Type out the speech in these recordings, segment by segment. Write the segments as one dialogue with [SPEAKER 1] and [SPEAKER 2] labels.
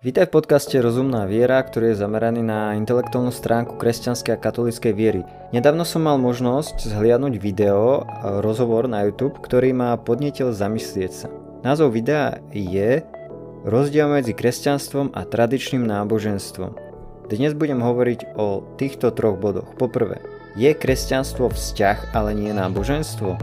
[SPEAKER 1] Vítaj v podcaste Rozumná viera, ktorý je zameraný na intelektuálnu stránku kresťanskej a katolíckej viery. Nedávno som mal možnosť zhliadnúť video, rozhovor na YouTube, ktorý ma podnietil zamyslieť sa. Názov videa je Rozdiel medzi kresťanstvom a tradičným náboženstvom. Dnes budem hovoriť o týchto troch bodoch. Poprvé, je kresťanstvo vzťah, ale nie náboženstvo?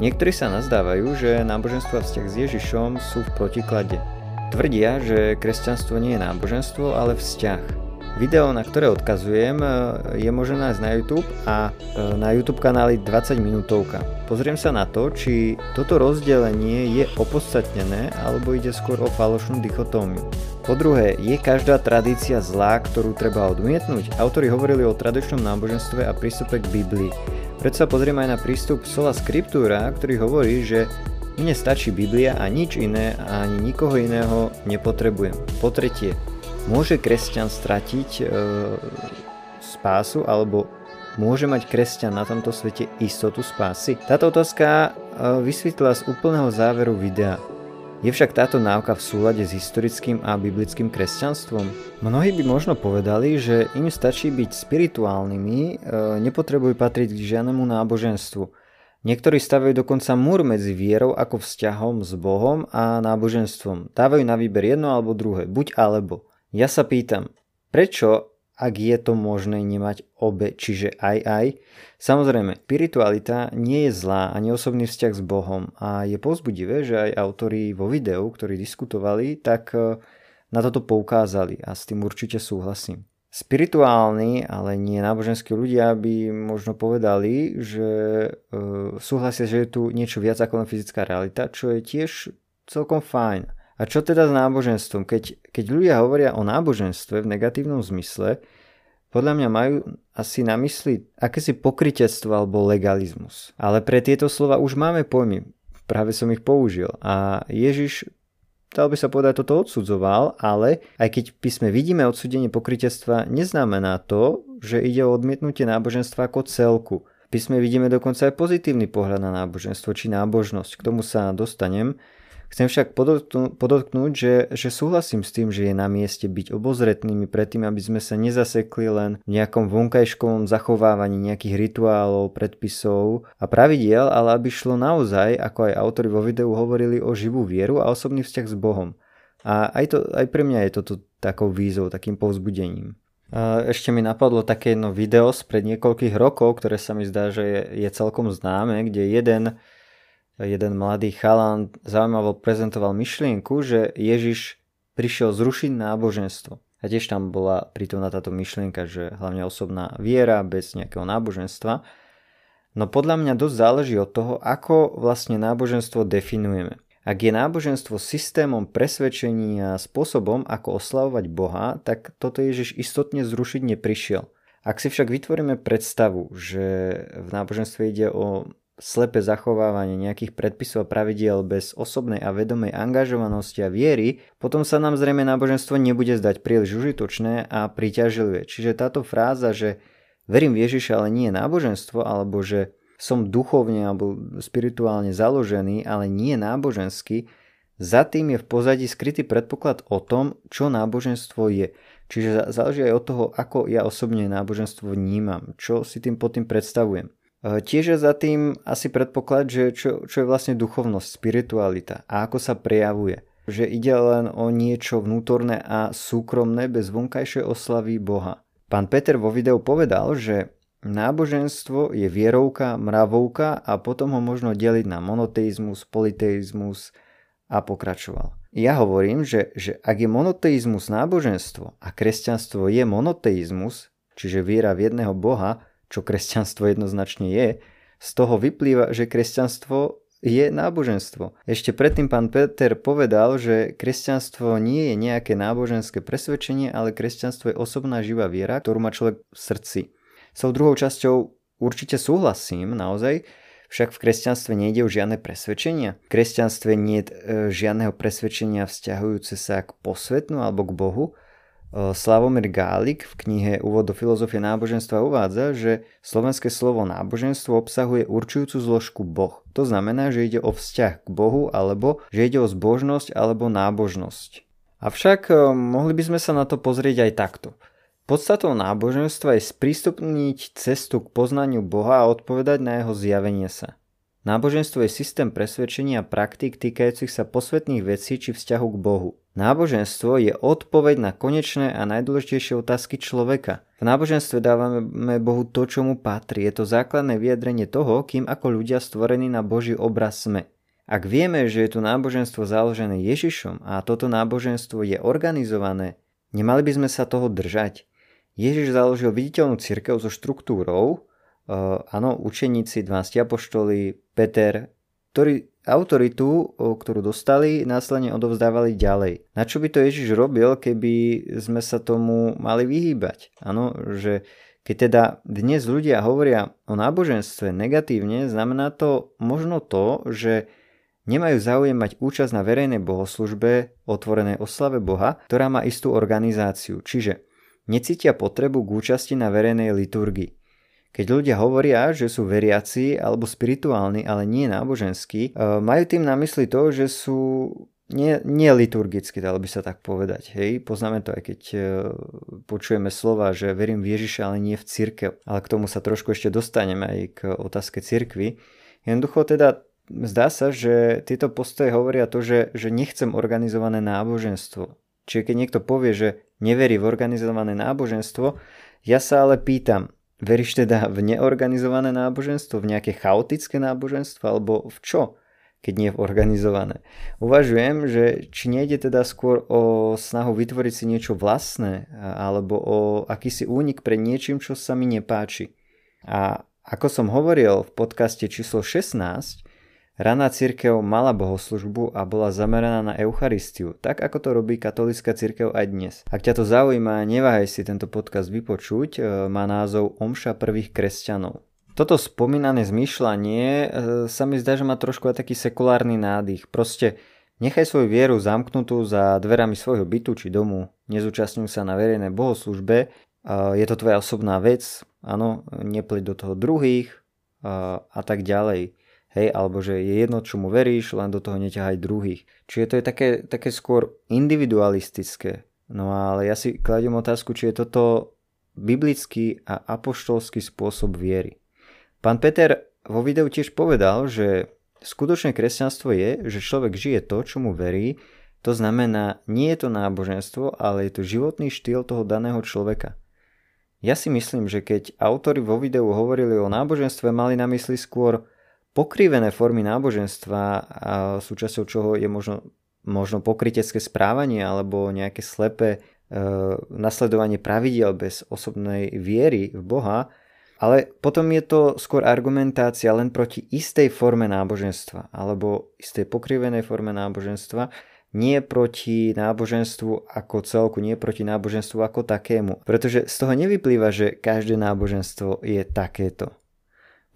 [SPEAKER 1] Niektorí sa nazdávajú, že náboženstvo a vzťah s Ježišom sú v protiklade. Tvrdia, že kresťanstvo nie je náboženstvo, ale vzťah. Video, na ktoré odkazujem, e, je možné nájsť na YouTube a e, na YouTube kanáli 20 minútovka. Pozriem sa na to, či toto rozdelenie je opodstatnené alebo ide skôr o falošnú dichotómiu. Po druhé, je každá tradícia zlá, ktorú treba odmietnúť? Autori hovorili o tradičnom náboženstve a prístupe k Biblii. Preto sa pozriem aj na prístup Sola Scriptura, ktorý hovorí, že mne stačí Biblia a nič iné a ani nikoho iného nepotrebujem. Po tretie, môže kresťan stratiť e, spásu alebo môže mať kresťan na tomto svete istotu spásy? Táto otázka e, vysvetlila z úplného záveru videa. Je však táto náuka v súlade s historickým a biblickým kresťanstvom? Mnohí by možno povedali, že im stačí byť spirituálnymi, e, nepotrebujú patriť k žiadnemu náboženstvu. Niektorí stavajú dokonca múr medzi vierou ako vzťahom s Bohom a náboženstvom. Dávajú na výber jedno alebo druhé, buď alebo. Ja sa pýtam, prečo, ak je to možné nemať obe, čiže aj aj? Samozrejme, spiritualita nie je zlá ani osobný vzťah s Bohom a je pozbudivé, že aj autori vo videu, ktorí diskutovali, tak eh, na toto poukázali a s tým určite súhlasím. Spirituálni, ale nie náboženskí ľudia by možno povedali, že e, súhlasia, že je tu niečo viac ako len fyzická realita, čo je tiež celkom fajn. A čo teda s náboženstvom? Keď, keď ľudia hovoria o náboženstve v negatívnom zmysle, podľa mňa majú asi na mysli akési pokrytectvo alebo legalizmus. Ale pre tieto slova už máme pojmy. Práve som ich použil. A Ježiš dal by sa povedať, toto odsudzoval, ale aj keď v písme vidíme odsudenie pokrytectva, neznamená to, že ide o odmietnutie náboženstva ako celku. V písme vidíme dokonca aj pozitívny pohľad na náboženstvo či nábožnosť. K tomu sa dostanem. Chcem však podotknúť, že, že súhlasím s tým, že je na mieste byť obozretnými predtým, aby sme sa nezasekli len v nejakom vonkajškovom zachovávaní nejakých rituálov, predpisov a pravidiel, ale aby šlo naozaj, ako aj autori vo videu hovorili, o živú vieru a osobný vzťah s Bohom. A aj, to, aj pre mňa je toto takou výzvou, takým povzbudením. Ešte mi napadlo také jedno video spred niekoľkých rokov, ktoré sa mi zdá, že je, je celkom známe, kde jeden jeden mladý chalan zaujímavo prezentoval myšlienku, že Ježiš prišiel zrušiť náboženstvo. A tiež tam bola prítomná táto myšlienka, že hlavne osobná viera bez nejakého náboženstva. No podľa mňa dosť záleží od toho, ako vlastne náboženstvo definujeme. Ak je náboženstvo systémom presvedčení a spôsobom, ako oslavovať Boha, tak toto Ježiš istotne zrušiť neprišiel. Ak si však vytvoríme predstavu, že v náboženstve ide o slepé zachovávanie nejakých predpisov a pravidiel bez osobnej a vedomej angažovanosti a viery, potom sa nám zrejme náboženstvo nebude zdať príliš užitočné a priťažlivé. Čiže táto fráza, že verím v Ježiša, ale nie náboženstvo, alebo že som duchovne alebo spirituálne založený, ale nie náboženský, za tým je v pozadí skrytý predpoklad o tom, čo náboženstvo je. Čiže záleží aj od toho, ako ja osobne náboženstvo vnímam, čo si tým pod tým predstavujem. E, tiež je za tým asi predpoklad, že čo, čo je vlastne duchovnosť, spiritualita a ako sa prejavuje. Že ide len o niečo vnútorné a súkromné bez vonkajšej oslavy Boha. Pán Peter vo videu povedal, že náboženstvo je vierovka, mravovka a potom ho možno deliť na monoteizmus, politeizmus a pokračoval. Ja hovorím, že, že ak je monoteizmus náboženstvo a kresťanstvo je monoteizmus, čiže viera v jedného Boha, čo kresťanstvo jednoznačne je, z toho vyplýva, že kresťanstvo je náboženstvo. Ešte predtým pán Peter povedal, že kresťanstvo nie je nejaké náboženské presvedčenie, ale kresťanstvo je osobná živá viera, ktorú má človek v srdci. S tou druhou časťou určite súhlasím, naozaj, však v kresťanstve nejde o žiadne presvedčenia. V kresťanstve nie je žiadneho presvedčenia vzťahujúce sa k posvetnu alebo k Bohu, Slavomir Gálik v knihe Úvod do filozofie náboženstva uvádza, že slovenské slovo náboženstvo obsahuje určujúcu zložku Boh. To znamená, že ide o vzťah k Bohu alebo že ide o zbožnosť alebo nábožnosť. Avšak eh, mohli by sme sa na to pozrieť aj takto. Podstatou náboženstva je sprístupniť cestu k poznaniu Boha a odpovedať na jeho zjavenie sa. Náboženstvo je systém presvedčenia praktík týkajúcich sa posvetných vecí či vzťahu k Bohu. Náboženstvo je odpoveď na konečné a najdôležitejšie otázky človeka. V náboženstve dávame Bohu to, čo mu patrí. Je to základné vyjadrenie toho, kým ako ľudia stvorení na Boží obraz sme. Ak vieme, že je tu náboženstvo založené Ježišom a toto náboženstvo je organizované, nemali by sme sa toho držať. Ježiš založil viditeľnú cirkev so štruktúrou, uh, áno, učeníci, 12 apoštoli, Peter, ktorí autoritu, ktorú dostali, následne odovzdávali ďalej. Na čo by to Ježiš robil, keby sme sa tomu mali vyhýbať? Áno, že keď teda dnes ľudia hovoria o náboženstve negatívne, znamená to možno to, že nemajú záujem mať účasť na verejnej bohoslužbe, otvorenej oslave Boha, ktorá má istú organizáciu, čiže necítia potrebu k účasti na verejnej liturgii. Keď ľudia hovoria, že sú veriaci alebo spirituálni, ale nie náboženskí, e, majú tým na mysli to, že sú nie, nie dalo by sa tak povedať. Hej? Poznáme to aj keď e, počujeme slova, že verím v Ježiša, ale nie v církev. Ale k tomu sa trošku ešte dostaneme aj k otázke cirkvy. Jednoducho teda zdá sa, že tieto postoje hovoria to, že, že nechcem organizované náboženstvo. Čiže keď niekto povie, že neverí v organizované náboženstvo, ja sa ale pýtam, veríš teda v neorganizované náboženstvo, v nejaké chaotické náboženstvo, alebo v čo, keď nie v organizované? Uvažujem, že či nejde teda skôr o snahu vytvoriť si niečo vlastné, alebo o akýsi únik pre niečím, čo sa mi nepáči. A ako som hovoril v podcaste číslo 16, Raná církev mala bohoslužbu a bola zameraná na Eucharistiu, tak ako to robí katolická církev aj dnes. Ak ťa to zaujíma, neváhaj si tento podcast vypočuť, e, má názov Omša prvých kresťanov. Toto spomínané zmýšľanie e, sa mi zdá, že má trošku aj taký sekulárny nádych. Proste nechaj svoju vieru zamknutú za dverami svojho bytu či domu, nezúčastňuj sa na verejnej bohoslužbe, e, je to tvoja osobná vec, áno, nepleť do toho druhých a tak ďalej hej, alebo že je jedno, čo mu veríš, len do toho neťahaj druhých. Čiže to je také, také skôr individualistické. No ale ja si kladiem otázku, či je toto biblický a apoštolský spôsob viery. Pán Peter vo videu tiež povedal, že skutočné kresťanstvo je, že človek žije to, čo mu verí, to znamená, nie je to náboženstvo, ale je to životný štýl toho daného človeka. Ja si myslím, že keď autori vo videu hovorili o náboženstve, mali na mysli skôr pokrivené formy náboženstva, a súčasťou čoho je možno, možno pokrytecké správanie alebo nejaké slepé e, nasledovanie pravidiel bez osobnej viery v Boha, ale potom je to skôr argumentácia len proti istej forme náboženstva alebo istej pokrivenej forme náboženstva, nie proti náboženstvu ako celku, nie proti náboženstvu ako takému. Pretože z toho nevyplýva, že každé náboženstvo je takéto.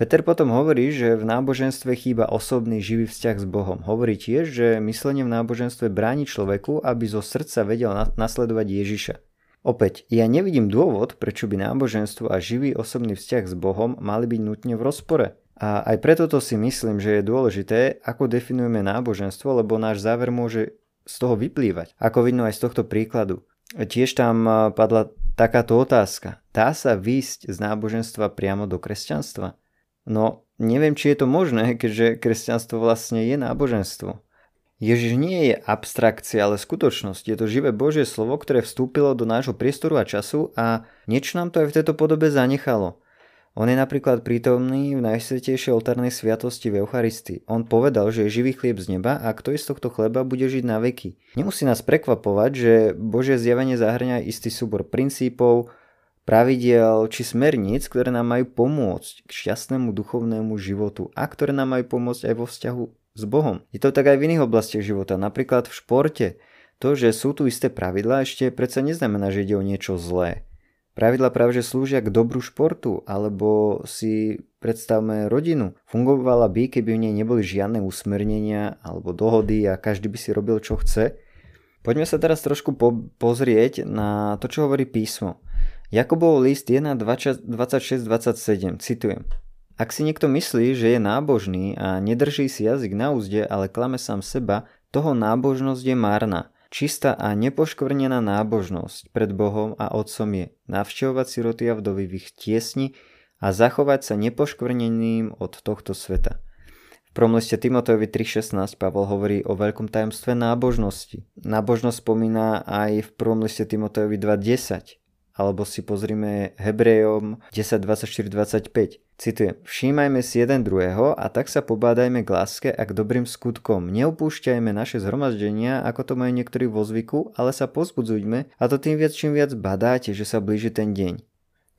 [SPEAKER 1] Peter potom hovorí, že v náboženstve chýba osobný živý vzťah s Bohom. Hovorí tiež, že myslenie v náboženstve bráni človeku, aby zo srdca vedel nasledovať Ježiša. Opäť, ja nevidím dôvod, prečo by náboženstvo a živý osobný vzťah s Bohom mali byť nutne v rozpore. A aj preto to si myslím, že je dôležité, ako definujeme náboženstvo, lebo náš záver môže z toho vyplývať. Ako vidno aj z tohto príkladu. Tiež tam padla takáto otázka. Dá sa výjsť z náboženstva priamo do kresťanstva? No, neviem, či je to možné, keďže kresťanstvo vlastne je náboženstvo. Ježiš nie je abstrakcia, ale skutočnosť. Je to živé Božie slovo, ktoré vstúpilo do nášho priestoru a času a niečo nám to aj v tejto podobe zanechalo. On je napríklad prítomný v najsvetejšej oltárnej sviatosti v Eucharistii. On povedal, že je živý chlieb z neba a kto je z tohto chleba bude žiť na veky. Nemusí nás prekvapovať, že Božie zjavenie zahrňa istý súbor princípov, pravidiel či smerníc, ktoré nám majú pomôcť k šťastnému duchovnému životu a ktoré nám majú pomôcť aj vo vzťahu s Bohom. Je to tak aj v iných oblastiach života, napríklad v športe. To, že sú tu isté pravidlá, ešte predsa neznamená, že ide o niečo zlé. Pravidla práve že slúžia k dobru športu, alebo si predstavme rodinu. Fungovala by, keby v nej neboli žiadne usmernenia alebo dohody a každý by si robil, čo chce. Poďme sa teraz trošku po- pozrieť na to, čo hovorí písmo. Jakubov list 1, 26-27, citujem. Ak si niekto myslí, že je nábožný a nedrží si jazyk na úzde, ale klame sám seba, toho nábožnosť je márna. Čistá a nepoškvrnená nábožnosť pred Bohom a Otcom je navštevovať siroty a vdovy v ich tiesni a zachovať sa nepoškvrneným od tohto sveta. V prvom liste Timotejovi 3.16 Pavol hovorí o veľkom tajomstve nábožnosti. Nábožnosť spomína aj v prvom liste Timotejovi 2.10 alebo si pozrime Hebrejom 10.24.25. Citujem, všímajme si jeden druhého a tak sa pobádajme k láske a k dobrým skutkom. Neopúšťajme naše zhromaždenia, ako to majú niektorí vo zvyku, ale sa pozbudzujme a to tým viac, čím viac badáte, že sa blíži ten deň.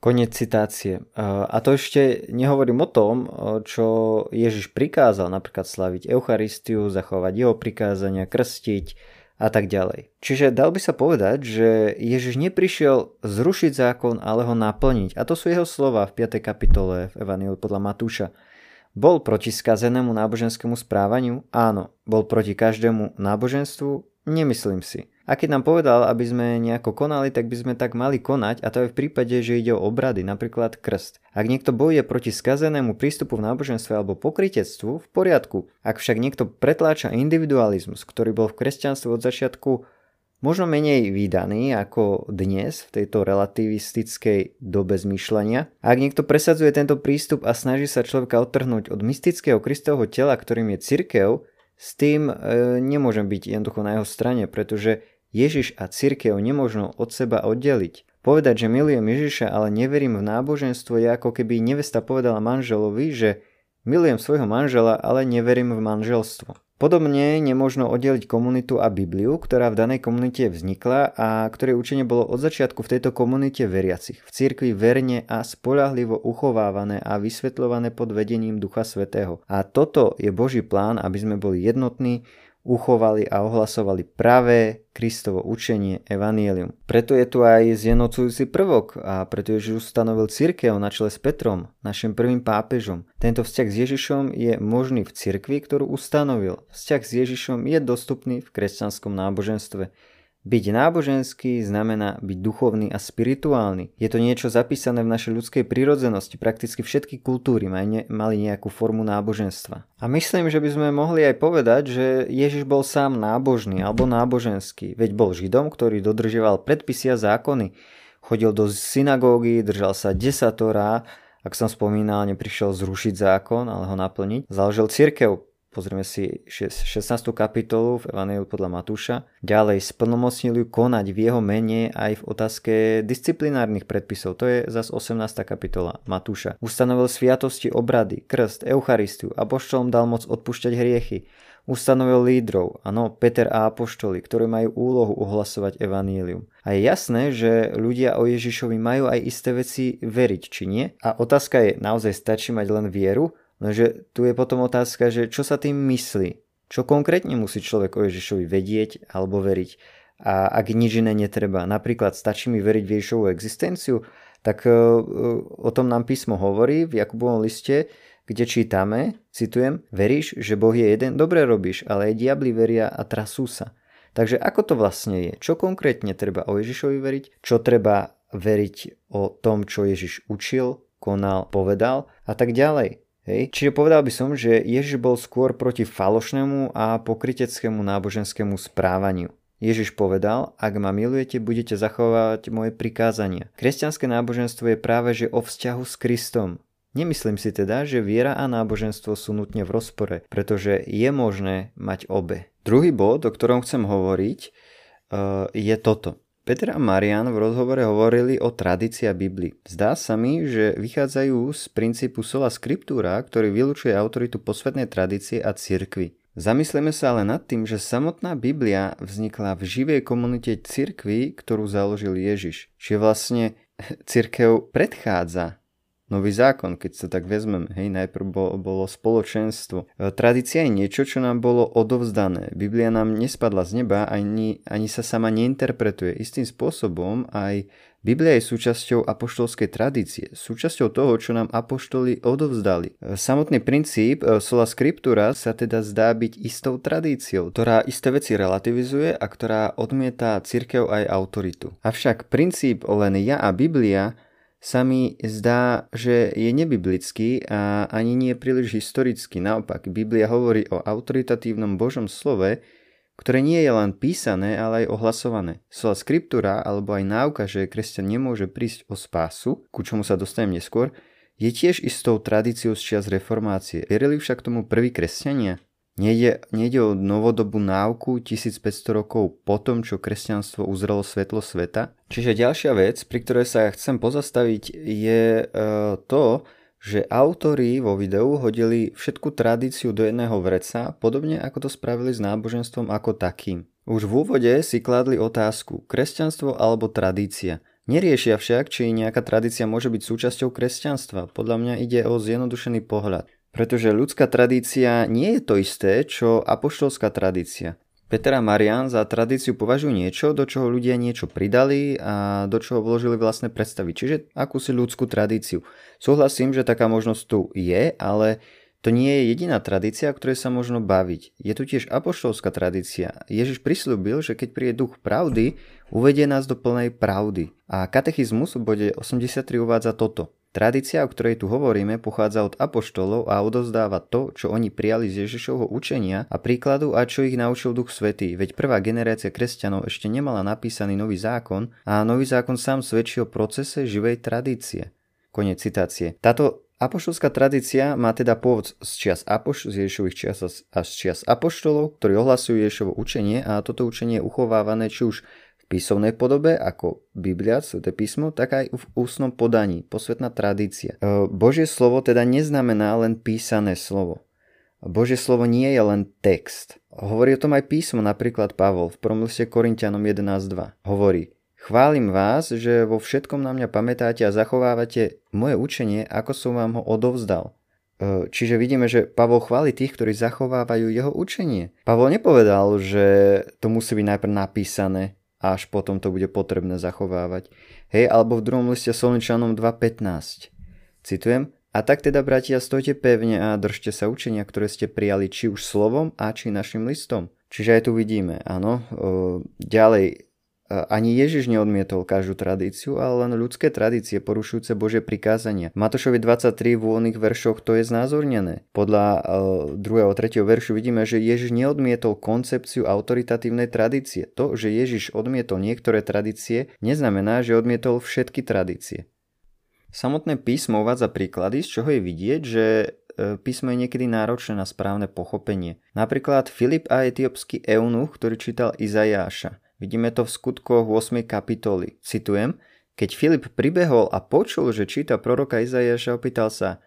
[SPEAKER 1] Konec citácie. A to ešte nehovorím o tom, čo Ježiš prikázal, napríklad slaviť Eucharistiu, zachovať jeho prikázania, krstiť, a tak ďalej. Čiže dal by sa povedať, že Ježiš neprišiel zrušiť zákon, ale ho naplniť. A to sú jeho slova v 5. kapitole v Evangeliu podľa Matúša. Bol proti skazenému náboženskému správaniu? Áno. Bol proti každému náboženstvu? Nemyslím si. A keď nám povedal, aby sme nejako konali, tak by sme tak mali konať a to je v prípade, že ide o obrady, napríklad krst. Ak niekto bojuje proti skazenému prístupu v náboženstve alebo pokritectvu, v poriadku. Ak však niekto pretláča individualizmus, ktorý bol v kresťanstve od začiatku možno menej výdaný ako dnes v tejto relativistickej dobe zmýšľania. Ak niekto presadzuje tento prístup a snaží sa človeka odtrhnúť od mystického Kristovho tela, ktorým je cirkev, s tým e, nemôžem byť jednoducho na jeho strane, pretože Ježiš a církev nemôžno od seba oddeliť. Povedať, že milujem Ježiša, ale neverím v náboženstvo je ako keby nevesta povedala manželovi, že milujem svojho manžela, ale neverím v manželstvo. Podobne nemôžno oddeliť komunitu a Bibliu, ktorá v danej komunite vznikla a ktoré učenie bolo od začiatku v tejto komunite veriacich, v cirkvi verne a spolahlivo uchovávané a vysvetľované pod vedením Ducha Svetého. A toto je Boží plán, aby sme boli jednotní, uchovali a ohlasovali pravé Kristovo učenie Evangelium. Preto je tu aj zjednocujúci prvok a preto Ježiš ustanovil církev na čele s Petrom, našim prvým pápežom. Tento vzťah s Ježišom je možný v cirkvi, ktorú ustanovil. Vzťah s Ježišom je dostupný v kresťanskom náboženstve. Byť náboženský znamená byť duchovný a spirituálny. Je to niečo zapísané v našej ľudskej prírodzenosti. Prakticky všetky kultúry mali nejakú formu náboženstva. A myslím, že by sme mohli aj povedať, že Ježiš bol sám nábožný alebo náboženský. Veď bol Židom, ktorý dodržiaval predpisy a zákony. Chodil do synagógy, držal sa desatora, ak som spomínal, neprišiel zrušiť zákon, ale ho naplniť. Založil církev, Pozrieme si 16. kapitolu v Evangeliu podľa Matúša. Ďalej splnomocnili konať v jeho mene aj v otázke disciplinárnych predpisov. To je zas 18. kapitola Matúša. Ustanovil sviatosti obrady, krst, Eucharistiu. Apoštolom dal moc odpúšťať hriechy. Ustanovil lídrov, áno, Peter a Apoštoli, ktorí majú úlohu ohlasovať evanílium. A je jasné, že ľudia o Ježišovi majú aj isté veci veriť, či nie? A otázka je, naozaj stačí mať len vieru? Lenže tu je potom otázka, že čo sa tým myslí? Čo konkrétne musí človek o Ježišovi vedieť alebo veriť? A ak nič iné netreba, napríklad stačí mi veriť v Ježišovu existenciu, tak e, o tom nám písmo hovorí v Jakubovom liste, kde čítame, citujem, veríš, že Boh je jeden, dobre robíš, ale aj diabli veria a trasú sa. Takže ako to vlastne je? Čo konkrétne treba o Ježišovi veriť? Čo treba veriť o tom, čo Ježiš učil, konal, povedal a tak ďalej. Hej. Čiže povedal by som, že Ježiš bol skôr proti falošnému a pokriteckému náboženskému správaniu. Ježiš povedal, ak ma milujete, budete zachovávať moje prikázania. Kresťanské náboženstvo je práve že o vzťahu s Kristom. Nemyslím si teda, že viera a náboženstvo sú nutne v rozpore, pretože je možné mať obe. Druhý bod, o ktorom chcem hovoriť, eh, je toto. Peter a Marian v rozhovore hovorili o tradícii a Biblii. Zdá sa mi, že vychádzajú z princípu sola scriptura, ktorý vylučuje autoritu posvetnej tradície a cirkvy. Zamyslíme sa ale nad tým, že samotná Biblia vznikla v živej komunite cirkvy, ktorú založil Ježiš. Čiže vlastne cirkev predchádza nový zákon, keď sa tak vezmeme. Hej, najprv bolo, bolo spoločenstvo. E, tradícia je niečo, čo nám bolo odovzdané. Biblia nám nespadla z neba, ani, ani sa sama neinterpretuje. Istým spôsobom aj Biblia je súčasťou apoštolskej tradície, súčasťou toho, čo nám apoštoli odovzdali. E, samotný princíp e, sola scriptura sa teda zdá byť istou tradíciou, ktorá isté veci relativizuje a ktorá odmieta církev aj autoritu. Avšak princíp len ja a Biblia sa mi zdá, že je nebiblický a ani nie príliš historický. Naopak, Biblia hovorí o autoritatívnom Božom slove, ktoré nie je len písané, ale aj ohlasované. Sola skriptúra alebo aj náuka, že kresťan nemôže prísť o spásu, ku čomu sa dostanem neskôr, je tiež istou tradíciou z čias reformácie. Verili však tomu prví kresťania? Nejde, nejde o novodobú náuku 1500 rokov po tom, čo kresťanstvo uzrelo svetlo sveta. Čiže ďalšia vec, pri ktorej sa chcem pozastaviť, je e, to, že autori vo videu hodili všetku tradíciu do jedného vreca, podobne ako to spravili s náboženstvom ako takým. Už v úvode si kladli otázku, kresťanstvo alebo tradícia. Neriešia však, či nejaká tradícia môže byť súčasťou kresťanstva. Podľa mňa ide o zjednodušený pohľad. Pretože ľudská tradícia nie je to isté, čo apoštolská tradícia. Peter a Marian za tradíciu považujú niečo, do čoho ľudia niečo pridali a do čoho vložili vlastné predstavy, čiže akúsi ľudskú tradíciu. Súhlasím, že taká možnosť tu je, ale to nie je jediná tradícia, o ktorej sa možno baviť. Je tu tiež apoštolská tradícia. Ježiš prislúbil, že keď príde duch pravdy, uvedie nás do plnej pravdy. A katechizmus v bode 83 uvádza toto. Tradícia, o ktorej tu hovoríme, pochádza od apoštolov a odozdáva to, čo oni prijali z Ježišovho učenia a príkladu a čo ich naučil Duch Svetý, veď prvá generácia kresťanov ešte nemala napísaný nový zákon a nový zákon sám svedčí o procese živej tradície. Konec citácie. Táto Apoštolská tradícia má teda pôvod z čias Apoš, z Ježišových čias a z čias apoštolov, ktorí ohlasujú Ježišovo učenie a toto učenie je uchovávané či už písomnej podobe ako Biblia, Sveté písmo, tak aj v ústnom podaní, posvetná tradícia. E, Božie slovo teda neznamená len písané slovo. Božie slovo nie je len text. Hovorí o tom aj písmo, napríklad Pavol v prvom liste Korintianom 11.2. Hovorí, chválim vás, že vo všetkom na mňa pamätáte a zachovávate moje učenie, ako som vám ho odovzdal. E, čiže vidíme, že Pavol chváli tých, ktorí zachovávajú jeho učenie. Pavol nepovedal, že to musí byť najprv napísané, až potom to bude potrebné zachovávať. Hej, alebo v druhom liste Solničanom 2.15. Citujem, a tak teda, bratia, stojte pevne a držte sa učenia, ktoré ste prijali či už slovom a či našim listom. Čiže aj tu vidíme, áno. Ďalej, ani Ježiš neodmietol každú tradíciu, ale len ľudské tradície porušujúce Bože prikázania. Matošovi 23 v úvodných veršoch to je znázornené. Podľa 2. a 3. veršu vidíme, že Ježiš neodmietol koncepciu autoritatívnej tradície. To, že Ježiš odmietol niektoré tradície, neznamená, že odmietol všetky tradície. Samotné písmo uvádza príklady, z čoho je vidieť, že e, písmo je niekedy náročné na správne pochopenie. Napríklad Filip a etiópsky eunuch, ktorý čítal Izajáša. Vidíme to v skutkoch 8. kapitoly. Citujem, keď Filip pribehol a počul, že číta proroka Izajaša, opýtal sa,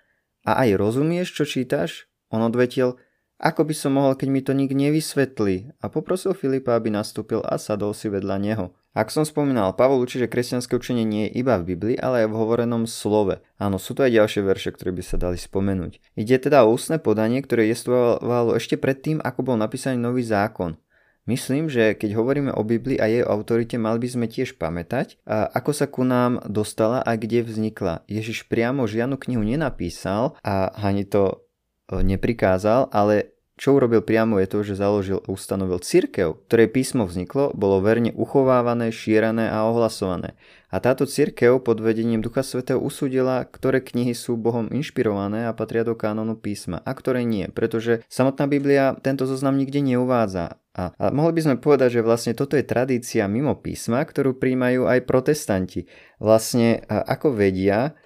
[SPEAKER 1] a aj rozumieš, čo čítaš? On odvetil, ako by som mohol, keď mi to nik nevysvetlí? A poprosil Filipa, aby nastúpil a sadol si vedľa neho. Ak som spomínal, Pavol učí, že kresťanské učenie nie je iba v Biblii, ale aj v hovorenom slove. Áno, sú tu aj ďalšie verše, ktoré by sa dali spomenúť. Ide teda o ústne podanie, ktoré jestvovalo ešte predtým, ako bol napísaný nový zákon. Myslím, že keď hovoríme o Biblii a jej autorite, mali by sme tiež pamätať, ako sa ku nám dostala a kde vznikla. Ježiš priamo žiadnu knihu nenapísal a ani to e, neprikázal, ale čo urobil priamo je to, že založil a ustanovil církev, ktoré písmo vzniklo, bolo verne uchovávané, šírené a ohlasované. A táto církev pod vedením Ducha Svetého usúdila, ktoré knihy sú Bohom inšpirované a patria do kánonu písma a ktoré nie, pretože samotná Biblia tento zoznam nikde neuvádza. A, a mohli by sme povedať, že vlastne toto je tradícia mimo písma, ktorú príjmajú aj protestanti. Vlastne ako vedia,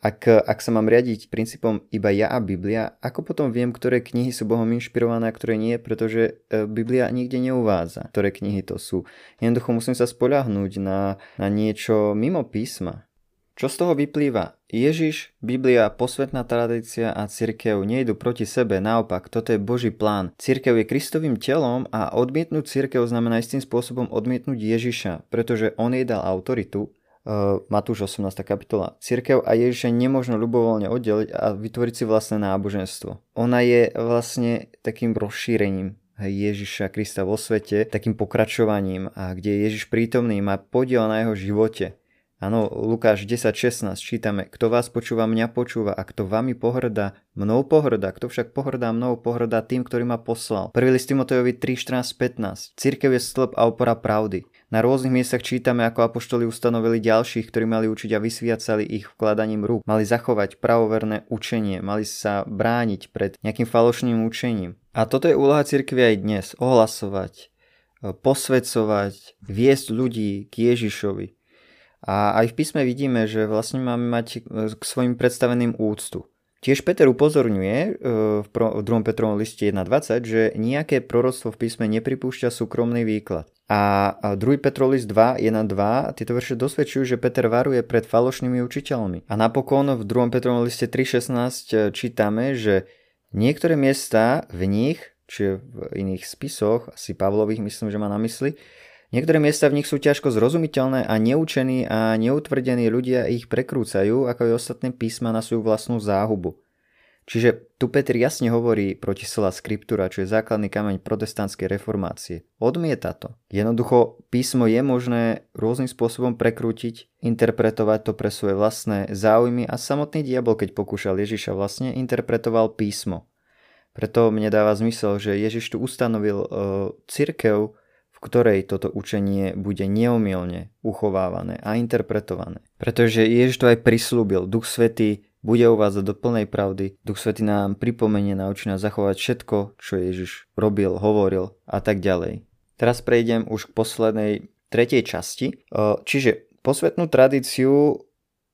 [SPEAKER 1] ak, ak sa mám riadiť princípom iba ja a Biblia, ako potom viem, ktoré knihy sú Bohom inšpirované a ktoré nie, pretože e, Biblia nikde neuvádza, ktoré knihy to sú. Jednoducho musím sa spoľahnúť na, na niečo mimo písma. Čo z toho vyplýva? Ježiš, Biblia, posvetná tradícia a cirkev nejdu proti sebe, naopak, toto je Boží plán. Cirkev je Kristovým telom a odmietnúť cirkev znamená istým spôsobom odmietnúť Ježiša, pretože on jej dal autoritu Matúš 18. kapitola. Cirkev a Ježiša nemôžno ľubovoľne oddeliť a vytvoriť si vlastné náboženstvo. Ona je vlastne takým rozšírením Ježiša Krista vo svete, takým pokračovaním, a kde je Ježiš prítomný, má podiel na jeho živote. Áno, Lukáš 10.16 čítame, kto vás počúva, mňa počúva a kto vami pohrdá, mnou pohrdá, kto však pohrdá mnou, pohrdá tým, ktorý ma poslal. 1. list Timotejovi 3.14.15 Církev je stĺp a opora pravdy. Na rôznych miestach čítame, ako apoštoli ustanovili ďalších, ktorí mali učiť a vysviacali ich vkladaním rúk. Mali zachovať pravoverné učenie, mali sa brániť pred nejakým falošným učením. A toto je úloha cirkvi aj dnes, ohlasovať, posvedcovať, viesť ľudí k Ježišovi. A aj v písme vidíme, že vlastne máme mať k svojim predstaveným úctu. Tiež Peter upozorňuje e, v 2. Petrovom liste 1.20, že nejaké proroctvo v písme nepripúšťa súkromný výklad. A 2. Petrov list 2, 1.2, tieto verše dosvedčujú, že Peter varuje pred falošnými učiteľmi. A napokon v 2. Petrovom liste 3.16 e, čítame, že niektoré miesta v nich, či v iných spisoch, asi Pavlových myslím, že má na mysli, Niektoré miesta v nich sú ťažko zrozumiteľné a neučení a neutvrdení ľudia ich prekrúcajú, ako aj ostatné písma na svoju vlastnú záhubu. Čiže tu Petr jasne hovorí proti sola skriptúra, čo je základný kameň protestantskej reformácie. Odmieta to. Jednoducho písmo je možné rôznym spôsobom prekrútiť, interpretovať to pre svoje vlastné záujmy a samotný diabol, keď pokúšal Ježiša, vlastne interpretoval písmo. Preto mne dáva zmysel, že Ježiš tu ustanovil uh, cirkev, ktorej toto učenie bude neomilne uchovávané a interpretované. Pretože Ježiš to aj prislúbil, Duch Svetý bude uvádzať do plnej pravdy, Duch Svetý nám pripomenie, naučí nás zachovať všetko, čo Ježiš robil, hovoril a tak ďalej. Teraz prejdem už k poslednej tretej časti. Čiže posvetnú tradíciu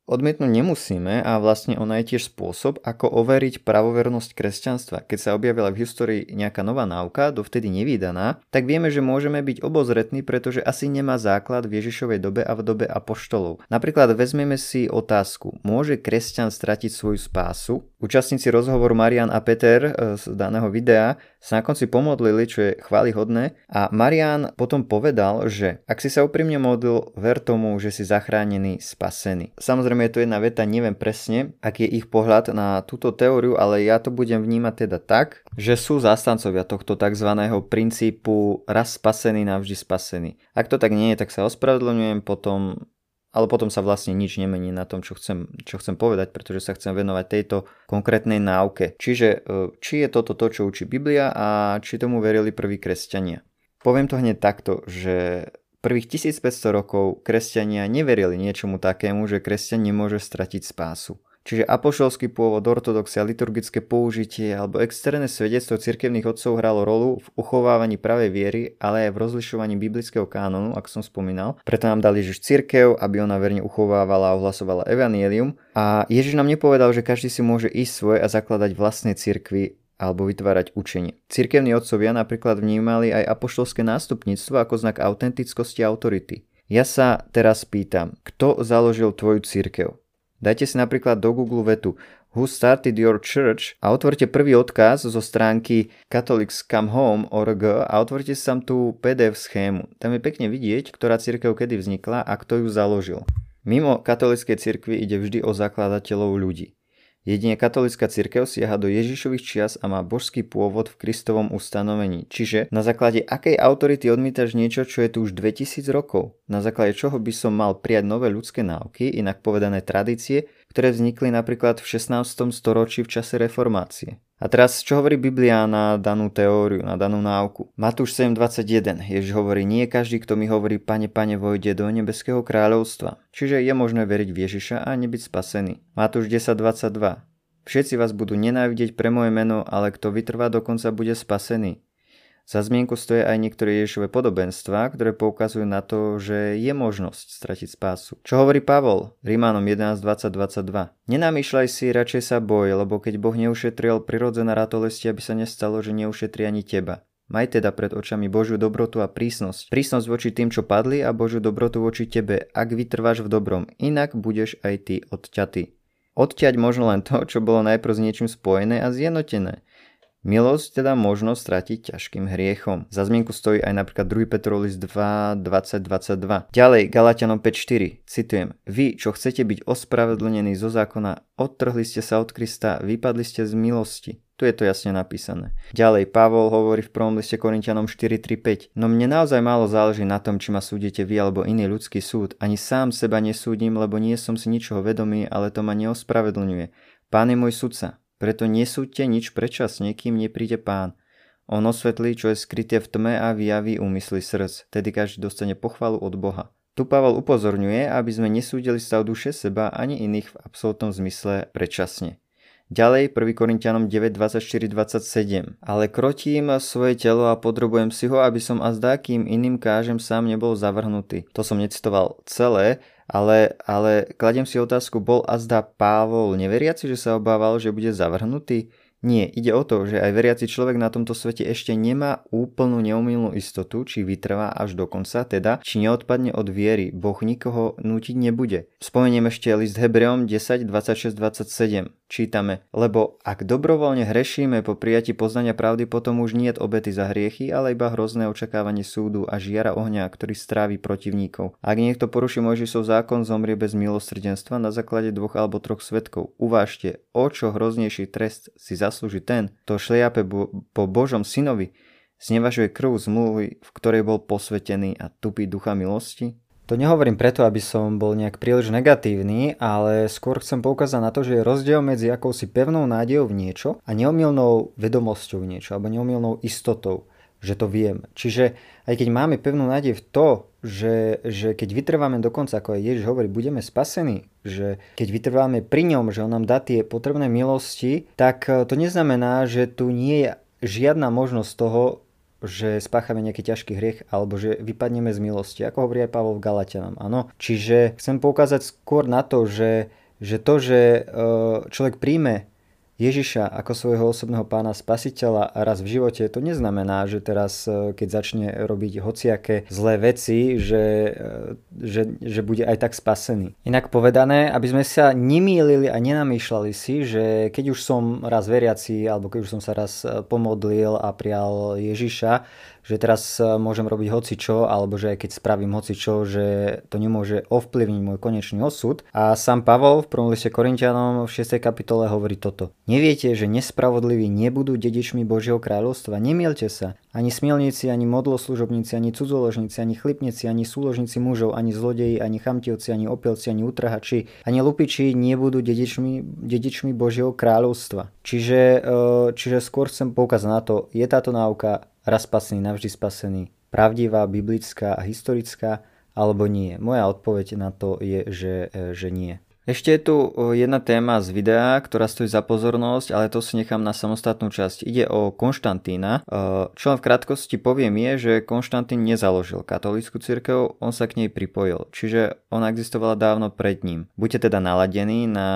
[SPEAKER 1] odmietnúť nemusíme a vlastne ona je tiež spôsob, ako overiť pravovernosť kresťanstva. Keď sa objavila v histórii nejaká nová náuka, dovtedy nevydaná, tak vieme, že môžeme byť obozretní, pretože asi nemá základ v Ježišovej dobe a v dobe apoštolov. Napríklad vezmeme si otázku, môže kresťan stratiť svoju spásu? Účastníci rozhovoru Marian a Peter e, z daného videa sa na konci pomodlili, čo je chválihodné a Marian potom povedal, že ak si sa úprimne modlil, ver tomu, že si zachránený, spasený. Samozrejme Samozrejme je to jedna veta, neviem presne, aký je ich pohľad na túto teóriu, ale ja to budem vnímať teda tak, že sú zástancovia tohto tzv. princípu raz spasený, navždy spasený. Ak to tak nie je, tak sa ospravedlňujem potom ale potom sa vlastne nič nemení na tom, čo chcem, čo chcem povedať, pretože sa chcem venovať tejto konkrétnej náuke. Čiže e, či je toto to, čo učí Biblia a či tomu verili prví kresťania. Poviem to hneď takto, že prvých 1500 rokov kresťania neverili niečomu takému, že kresťan nemôže stratiť spásu. Čiže apoštolský pôvod, ortodoxia, liturgické použitie alebo externé svedectvo cirkevných otcov hralo rolu v uchovávaní pravej viery, ale aj v rozlišovaní biblického kánonu, ako som spomínal. Preto nám dali Ježiš cirkev, aby ona verne uchovávala a ohlasovala evanielium. A Ježiš nám nepovedal, že každý si môže ísť svoje a zakladať vlastné cirkvy alebo vytvárať učenie. Cirkevní otcovia napríklad vnímali aj apoštolské nástupníctvo ako znak autentickosti a autority. Ja sa teraz pýtam, kto založil tvoju církev? Dajte si napríklad do Google vetu Who started your church a otvorte prvý odkaz zo stránky catholicscomehome.org a otvorte si tam tú PDF schému. Tam je pekne vidieť, ktorá církev kedy vznikla a kto ju založil. Mimo katolíckej cirkvi ide vždy o zakladateľov ľudí. Jedine katolická cirkev siaha do Ježišových čias a má božský pôvod v Kristovom ustanovení. Čiže na základe akej autority odmýtaš niečo, čo je tu už 2000 rokov? Na základe čoho by som mal prijať nové ľudské náuky, inak povedané tradície, ktoré vznikli napríklad v 16. storočí v čase reformácie? A teraz, čo hovorí Biblia na danú teóriu, na danú náuku? Matúš 7.21. Ježiš hovorí, nie každý, kto mi hovorí, pane, pane, vojde do nebeského kráľovstva. Čiže je možné veriť v Ježiša a nebyť spasený. Matúš 10.22. Všetci vás budú nenávidieť pre moje meno, ale kto vytrvá dokonca bude spasený. Za zmienku stojí aj niektoré Ježišové podobenstvá, ktoré poukazujú na to, že je možnosť stratiť spásu. Čo hovorí Pavol? Rímanom 11.20.22 Nenamýšľaj si, radšej sa boj, lebo keď Boh neušetril prirodzené ratolesti, aby sa nestalo, že neušetri ani teba. Maj teda pred očami Božiu dobrotu a prísnosť. Prísnosť voči tým, čo padli a Božiu dobrotu voči tebe, ak vytrváš v dobrom, inak budeš aj ty odťatý. Odťať možno len to, čo bolo najprv s niečím spojené a zjednotené. Milosť teda možno stratiť ťažkým hriechom. Za zmienku stojí aj napríklad 2. Petrov list 2, 20, 22. Ďalej, Galatianom 5.4, citujem. Vy, čo chcete byť ospravedlnení zo zákona, odtrhli ste sa od Krista, vypadli ste z milosti. Tu je to jasne napísané. Ďalej, Pavol hovorí v prvom liste Korintianom 4.3.5. No mne naozaj málo záleží na tom, či ma súdite vy alebo iný ľudský súd. Ani sám seba nesúdim, lebo nie som si ničoho vedomý, ale to ma neospravedlňuje. Pán je môj sudca. Preto nesúďte nič predčasne, kým nepríde pán. On osvetlí, čo je skryté v tme a vyjaví úmysly srdc, tedy každý dostane pochvalu od Boha. Tu Pavel upozorňuje, aby sme nesúdili stav duše seba ani iných v absolútnom zmysle predčasne. Ďalej 1 Korintianom 9, 24, 27. Ale krotím svoje telo a podrobujem si ho, aby som a s kým iným kážem sám nebol zavrhnutý. To som necitoval celé, ale, ale kladiem si otázku, bol azda Pávol neveriaci, že sa obával, že bude zavrhnutý? Nie, ide o to, že aj veriaci človek na tomto svete ešte nemá úplnú neumilnú istotu, či vytrvá až do konca, teda či neodpadne od viery. Boh nikoho nútiť nebude. Spomeniem ešte list Hebreom 10, 26, 27. Čítame, lebo ak dobrovoľne hrešíme po prijati poznania pravdy, potom už nie obety za hriechy, ale iba hrozné očakávanie súdu a žiara ohňa, ktorý strávi protivníkov. Ak niekto poruší Mojžišov zákon, zomrie bez milosrdenstva na základe dvoch alebo troch svetkov. Uvážte, o čo hroznejší trest si zaslúži ten, to šliape bo- po Božom synovi, znevažuje krv zmluvy, v ktorej bol posvetený a tupí ducha milosti? To nehovorím preto, aby som bol nejak príliš negatívny, ale skôr chcem poukázať na to, že je rozdiel medzi akousi pevnou nádejou v niečo a neomilnou vedomosťou v niečo, alebo neomilnou istotou, že to viem. Čiže aj keď máme pevnú nádej v to, že, že keď vytrváme dokonca, ako aj Ježiš hovorí, budeme spasení, že keď vytrváme pri ňom, že on nám dá tie potrebné milosti, tak to neznamená, že tu nie je žiadna možnosť toho, že spáchame nejaký ťažký hriech alebo že vypadneme z milosti, ako hovorí aj Pavol v Galatianom. Áno. Čiže chcem poukázať skôr na to, že, že to, že e, človek príjme Ježiša ako svojho osobného pána spasiteľa raz v živote, to neznamená, že teraz, e, keď začne robiť hociaké zlé veci, že, e, že, že bude aj tak spasený. Inak povedané, aby sme sa nemýlili a nenamýšľali si, že keď už som raz veriaci, alebo keď už som sa raz e, pomodlil a prijal Ježiša, že teraz e, môžem robiť hoci čo, alebo že aj keď spravím hoci čo, že to nemôže ovplyvniť môj konečný osud. A sám Pavol v prvom liste Korintianom v 6. kapitole hovorí toto. Neviete, že nespravodliví nebudú dedičmi Božieho kráľovstva? Nemielte sa. Ani smielníci, ani modloslužobníci, ani cudzoložníci, ani chlipníci, ani súložníci mužov, ani zlodeji, ani chamtivci, ani opelci, ani utrhači, ani lupiči nebudú dedičmi, dedičmi Božieho kráľovstva. Čiže, e, čiže skôr chcem poukázať na to, je táto náuka raz spasený, navždy spasený, pravdivá, biblická a historická, alebo nie? Moja odpoveď na to je, že, e, že nie. Ešte je tu jedna téma z videa, ktorá stojí za pozornosť, ale to si nechám na samostatnú časť. Ide o Konštantína. E, čo len v krátkosti poviem je, že Konštantín nezaložil katolícku cirkev, on sa k nej pripojil. Čiže ona existovala dávno pred ním. Buďte teda naladení na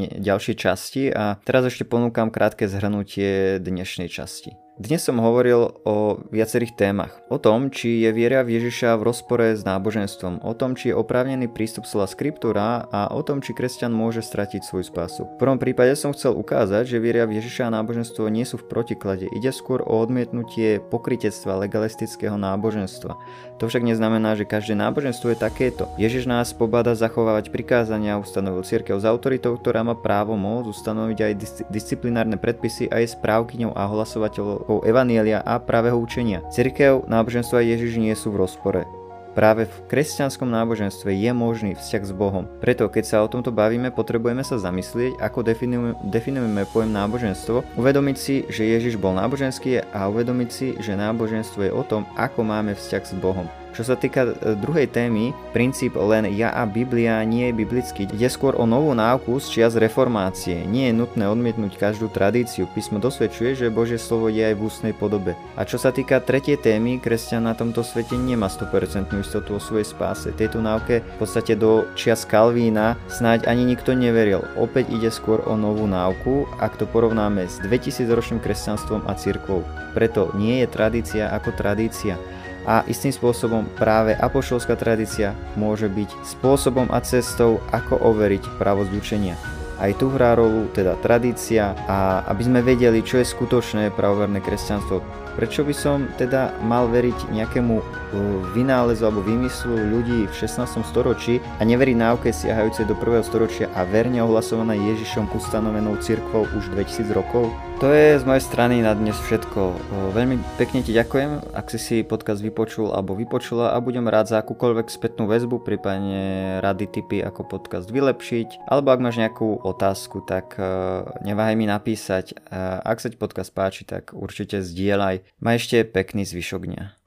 [SPEAKER 1] ďalšie časti a teraz ešte ponúkam krátke zhrnutie dnešnej časti. Dnes som hovoril o viacerých témach. O tom, či je viera v Ježiša v rozpore s náboženstvom, o tom, či je oprávnený prístup slova skriptúra a o tom, či kresťan môže stratiť svoju spásu. V prvom prípade som chcel ukázať, že viera v Ježiša a náboženstvo nie sú v protiklade. Ide skôr o odmietnutie pokritectva legalistického náboženstva. To však neznamená, že každé náboženstvo je takéto. Ježiš nás pobáda zachovávať prikázania, ustanovil cirkev s autoritou, ktorá má právo môcť ustanoviť aj dis- disciplinárne predpisy a je správkyňou a hlasovateľom prvkov Evanielia a pravého učenia. Cirkev, náboženstvo a Ježiš nie sú v rozpore. Práve v kresťanskom náboženstve je možný vzťah s Bohom. Preto, keď sa o tomto bavíme, potrebujeme sa zamyslieť, ako definujeme, definujeme pojem náboženstvo, uvedomiť si, že Ježiš bol náboženský a uvedomiť si, že náboženstvo je o tom, ako máme vzťah s Bohom. Čo sa týka e, druhej témy, princíp len ja a Biblia nie je biblický. Ide skôr o novú náuku z čias reformácie. Nie je nutné odmietnúť každú tradíciu. Písmo dosvedčuje, že Božie slovo je aj v ústnej podobe. A čo sa týka tretej témy, kresťan na tomto svete nemá 100% istotu o svojej spáse. Tejto náuke v podstate do čias Kalvína snáď ani nikto neveril. Opäť ide skôr o novú náuku, ak to porovnáme s 2000 ročným kresťanstvom a cirkvou. Preto nie je tradícia ako tradícia a istým spôsobom práve apoštolská tradícia môže byť spôsobom a cestou, ako overiť pravosť učenia. Aj tu hrá rolu teda tradícia a aby sme vedeli, čo je skutočné pravoverné kresťanstvo. Prečo by som teda mal veriť nejakému uh, vynálezu alebo vymyslu ľudí v 16. storočí a neveriť náuke siahajúcej do 1. storočia a verne ohlasovaná Ježišom ustanovenou cirkvou už 2000 rokov? To je z mojej strany na dnes všetko. Veľmi pekne ti ďakujem, ak si si podcast vypočul alebo vypočula a budem rád za akúkoľvek spätnú väzbu, prípadne rady, tipy, ako podcast vylepšiť. Alebo ak máš nejakú otázku, tak e, neváhaj mi napísať. Ak sa ti podcast páči, tak určite zdieľaj. Maj ešte pekný zvyšok dňa.